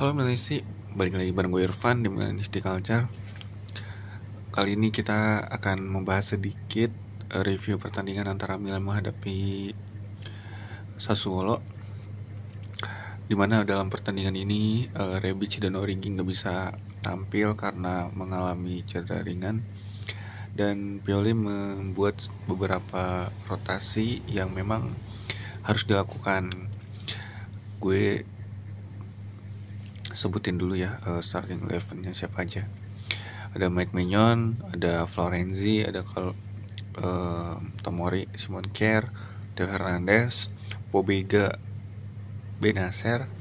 Halo Melisi, balik lagi bareng gue Irfan di Melanisti Culture. Kali ini kita akan membahas sedikit eh, review pertandingan antara Milan menghadapi Sassuolo Di mana dalam pertandingan ini uh, Rebic dan Origi nggak bisa tampil karena mengalami cedera ringan. Dan Pioli membuat beberapa rotasi yang memang harus dilakukan. Gue sebutin dulu ya uh, starting elevennya siapa aja. Ada Mike Mignon ada Florenzi ada Kal uh, Tomori Simon Kerr Theo Hernandez Pobega Benacer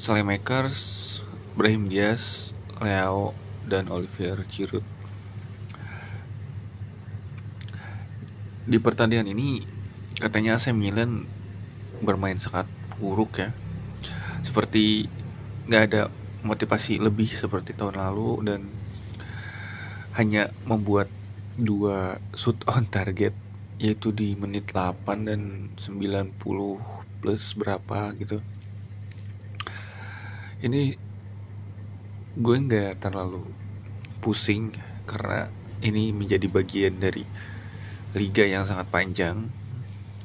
Slaymakers Brahim Diaz Leo dan Olivier Giroud. Di pertandingan ini katanya AC Milan bermain sangat buruk ya seperti nggak ada motivasi lebih seperti tahun lalu dan hanya membuat dua shoot on target yaitu di menit 8 dan 90 plus berapa gitu. Ini gue nggak terlalu pusing karena ini menjadi bagian dari liga yang sangat panjang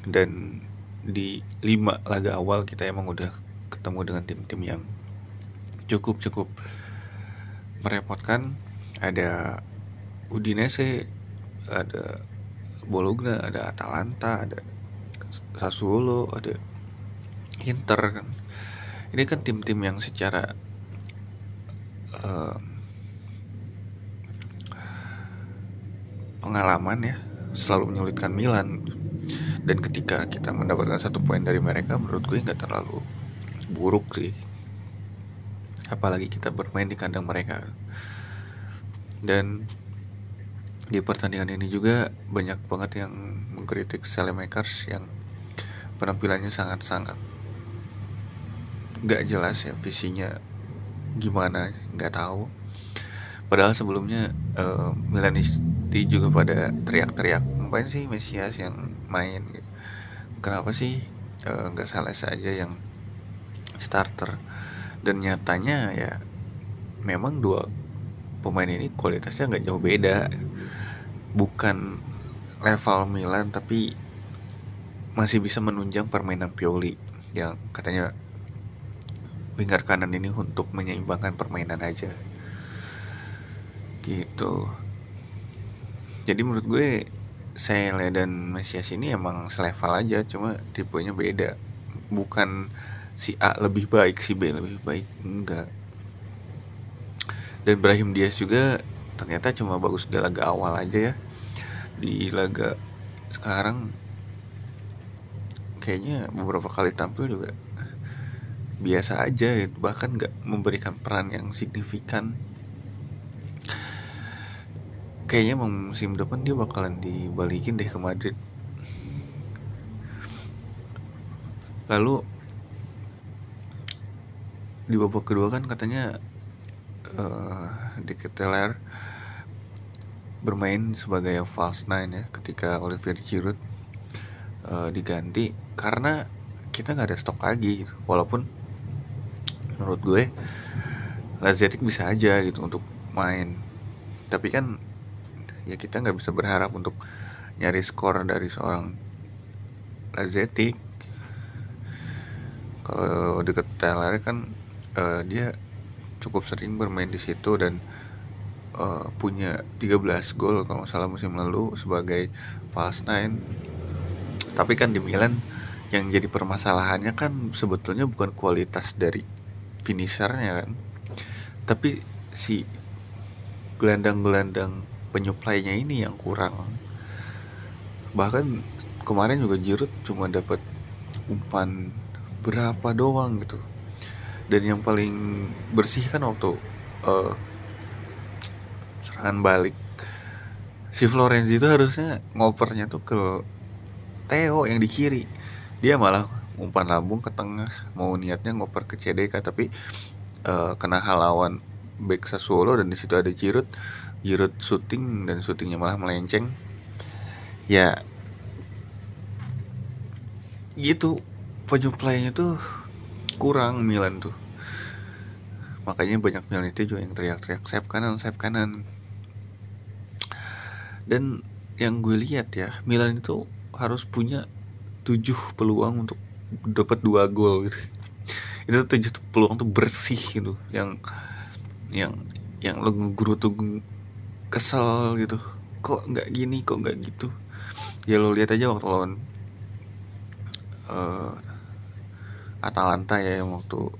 dan di lima laga awal kita emang udah ketemu dengan tim-tim yang cukup cukup merepotkan. Ada Udinese ada Bologna ada Atalanta ada Sassuolo ada Inter kan. Ini kan tim-tim yang secara uh, pengalaman ya selalu menyulitkan Milan. Dan ketika kita mendapatkan satu poin dari mereka menurut gue nggak terlalu buruk sih. Apalagi kita bermain di kandang mereka. Dan di pertandingan ini juga banyak banget yang mengkritik Selemakers yang penampilannya sangat-sangat gak jelas ya visinya gimana nggak tahu. Padahal sebelumnya uh, Milanisti juga pada teriak-teriak ngapain sih Mesias yang main? Kenapa sih eh, nggak uh, salah saja yang starter. Dan nyatanya ya memang dua pemain ini kualitasnya nggak jauh beda. Bukan level Milan tapi masih bisa menunjang permainan Pioli. Yang katanya winger kanan ini untuk menyeimbangkan permainan aja. Gitu. Jadi menurut gue Sele dan Mesias ini emang selevel aja cuma tipenya beda. Bukan si A lebih baik si B lebih baik enggak. Dan Brahim Diaz juga ternyata cuma bagus di laga awal aja ya. Di laga sekarang kayaknya beberapa kali tampil juga biasa aja gitu. bahkan nggak memberikan peran yang signifikan. Kayaknya musim depan dia bakalan dibalikin deh ke Madrid. Lalu di babak kedua kan katanya uh, di Keteler bermain sebagai false nine ya ketika Olivier Giroud uh, diganti. Karena kita nggak ada stok lagi gitu. walaupun menurut gue Lazetic bisa aja gitu untuk main. Tapi kan ya kita nggak bisa berharap untuk nyari skor dari seorang Lazetic kalau deket Taylor kan uh, dia cukup sering bermain di situ dan uh, punya 13 gol kalau salah musim lalu sebagai fast nine. Tapi kan di Milan yang jadi permasalahannya kan sebetulnya bukan kualitas dari finishernya kan. Tapi si gelandang-gelandang penyuplainya ini yang kurang. Bahkan kemarin juga Giroud cuma dapat umpan berapa doang gitu dan yang paling bersih kan waktu uh, serangan balik. Si Florenzi itu harusnya ngopernya tuh ke Theo yang di kiri. Dia malah umpan lambung ke tengah. Mau niatnya ngoper ke CDK tapi uh, kena halawan back Sassuolo dan di situ ada Giroud. Giroud syuting dan syutingnya malah melenceng. Ya gitu. Penyuplainya tuh kurang Milan tuh. Makanya banyak Milan itu juga yang teriak-teriak sayap kanan sayap kanan. Dan yang gue lihat ya Milan itu harus punya tujuh peluang untuk dapat dua gol gitu. Itu tujuh peluang tuh bersih gitu yang yang yang lo guru tuh kesel gitu. Kok nggak gini kok nggak gitu? Ya lo lihat aja waktu lawan Atalanta ya yang waktu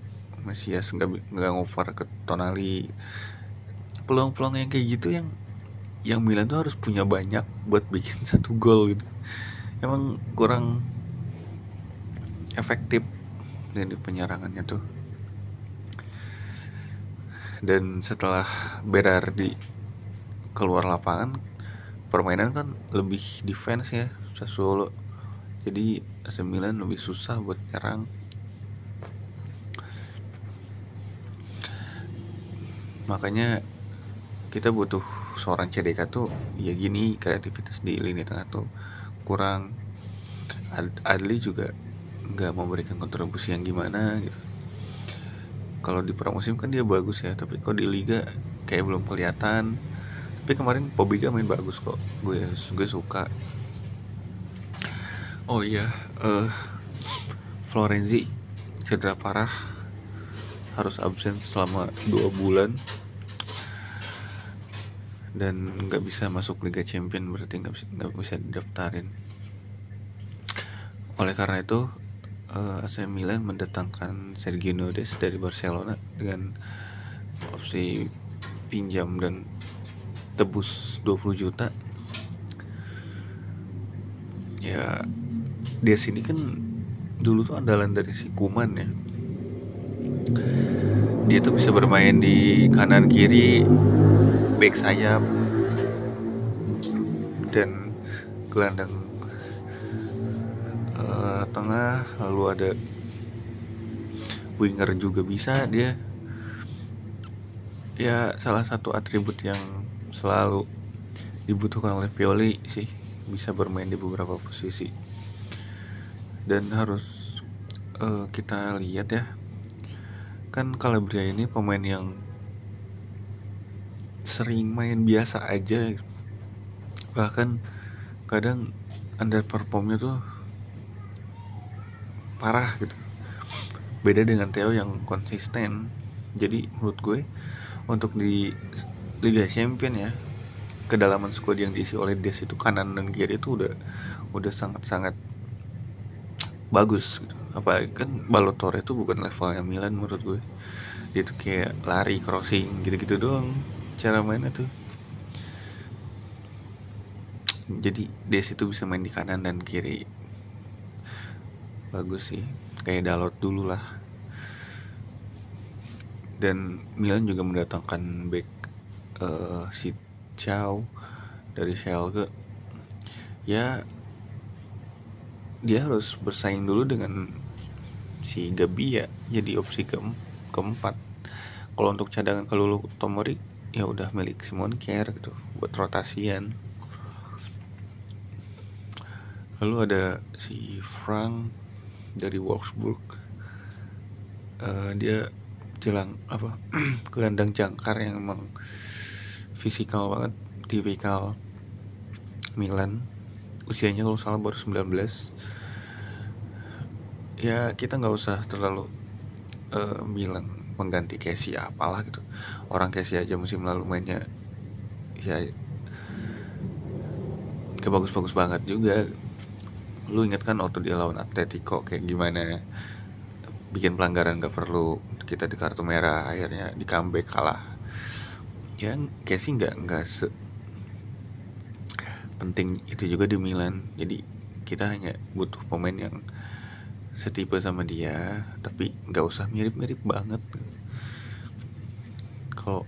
Mesias nggak nggak ngover ke Tonali. Peluang-peluang yang kayak gitu yang yang Milan tuh harus punya banyak buat bikin satu gol gitu. Emang kurang efektif di penyerangannya tuh. Dan setelah Berardi keluar lapangan permainan kan lebih defense ya Sassuolo. Jadi AC Milan lebih susah buat nyerang makanya kita butuh seorang CDK tuh ya gini kreativitas di lini tengah tuh kurang. Adli juga nggak memberikan kontribusi yang gimana gitu. Kalau di pramusim kan dia bagus ya tapi kok di liga kayak belum kelihatan. Tapi kemarin Pobiga main bagus kok gue gue suka. Oh iya uh, Florenzi cedera parah harus absen selama dua bulan. Dan nggak bisa masuk Liga Champion berarti nggak bisa nggak bisa didaftarin. Oleh karena itu eh, AC Milan mendatangkan Sergio Nodes dari Barcelona dengan opsi pinjam dan tebus 20 juta. Ya dia sini kan dulu tuh andalan dari si Kuman ya dia tuh bisa bermain di kanan kiri back sayap dan gelandang tengah lalu ada winger juga bisa dia. Ya salah satu atribut yang selalu dibutuhkan oleh Pioli sih bisa bermain di beberapa posisi. Dan harus uh, kita lihat ya kan Calabria ini pemain yang sering main biasa aja. Bahkan kadang underperformnya tuh parah gitu. Beda dengan Theo yang konsisten. Jadi menurut gue untuk di Liga Champion ya kedalaman squad yang diisi oleh Des itu kanan dan kiri itu udah udah sangat-sangat bagus gitu. Apa kan Balotelli itu bukan levelnya Milan menurut gue. Dia tuh kayak lari crossing gitu-gitu doang cara mainnya tuh. Jadi Des itu bisa main di kanan dan kiri. Bagus sih. Kayak Dalot dulu lah. Dan Milan juga mendatangkan back uh, si Chow dari Schalke. Ya dia harus bersaing dulu dengan si Gabi ya jadi opsi ke keempat. Kalau untuk cadangan kalau Tomori ya udah milik Simon Care gitu buat rotasian. Lalu ada si Frank dari Wolfsburg. Uh, dia jelang apa gelandang jangkar yang emang fisikal banget tipikal Milan. Usianya kalau salah baru 19 ya kita nggak usah terlalu uh, bilang mengganti Casey apalah gitu. Orang Casey aja musim lalu mainnya ya gak bagus-bagus banget juga. Lu inget kan waktu dia lawan Atletico kayak gimana bikin pelanggaran gak perlu kita di kartu merah akhirnya di comeback kalah. Ya kayak sih nggak nggak se penting itu juga di Milan. Jadi kita hanya butuh pemain yang setipe sama dia tapi nggak usah mirip-mirip banget. Kalau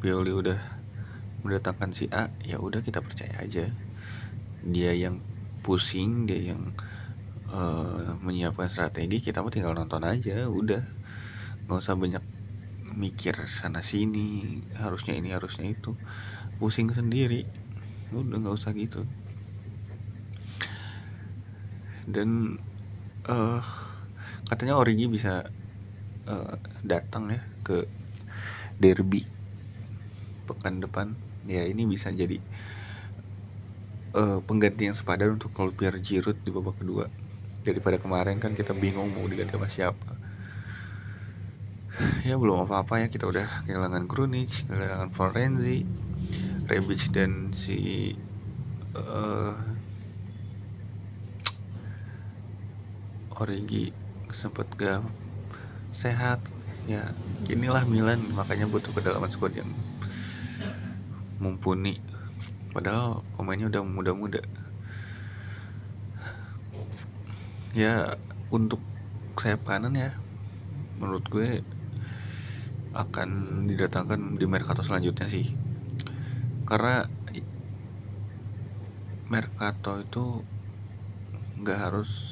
Pioli udah mendatangkan si A ya udah kita percaya aja. Dia yang pusing dia yang uh, menyiapkan strategi kita mau tinggal nonton aja udah. Nggak usah banyak mikir sana sini harusnya ini harusnya itu. Pusing sendiri udah nggak usah gitu. Dan uh, katanya Origi bisa uh, datang ya ke derby pekan depan. Ya ini bisa jadi uh, pengganti yang sepadan untuk kalau biar Giroud di babak kedua. Daripada kemarin kan kita bingung mau diganti sama siapa. Ya belum apa-apa ya. Kita udah kehilangan Krunic kehilangan Florenzi Rebic dan si uh, Origi sempat gak sehat. Ya inilah Milan makanya butuh kedalaman squad yang mumpuni. Padahal pemainnya udah muda-muda. Ya untuk sayap kanan ya menurut gue akan didatangkan di Mercato selanjutnya sih. Karena Mercato itu nggak harus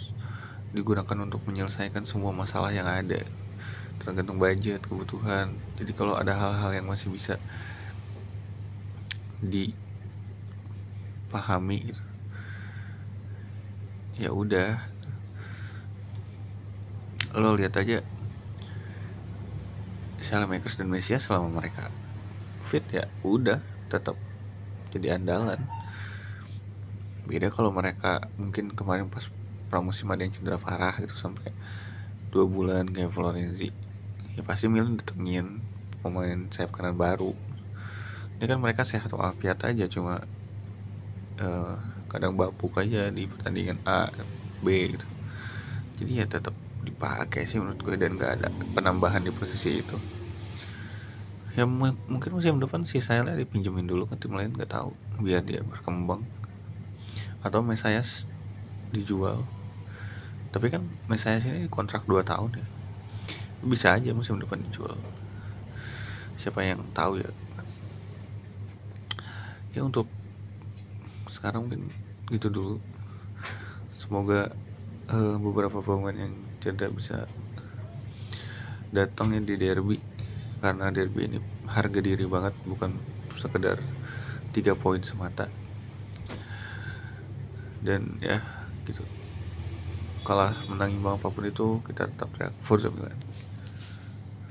digunakan untuk menyelesaikan semua masalah yang ada tergantung budget kebutuhan. Jadi kalau ada hal-hal yang masih bisa dipahami ya udah. Lo lihat aja Makers dan Mesias selama mereka fit ya udah tetap jadi andalan. Beda kalau mereka mungkin kemarin pas pramusim ada yang cedera parah gitu sampai dua bulan kayak Florenzi. Ya pasti Milan datengin pemain sayap kanan baru. Ini kan mereka sehat walafiat aja cuma uh, kadang bapuk aja di pertandingan A B gitu. Jadi ya tetap dipakai sih menurut gue dan gak ada penambahan di posisi itu. Ya mungkin musim depan sih saya lah dipinjemin dulu ke tim lain nggak tahu. Biar dia berkembang. Atau Mesias dijual tapi kan Mesias ini kontrak 2 tahun ya. Bisa aja musim depan dijual. Siapa yang tahu ya? Ya untuk sekarang mungkin gitu dulu. Semoga uh, beberapa pemain yang cedera bisa datangnya di derby. Karena derby ini harga diri banget bukan sekedar tiga poin semata. Dan ya gitu kalah menang imbang apa pun itu kita tetap teriak Milan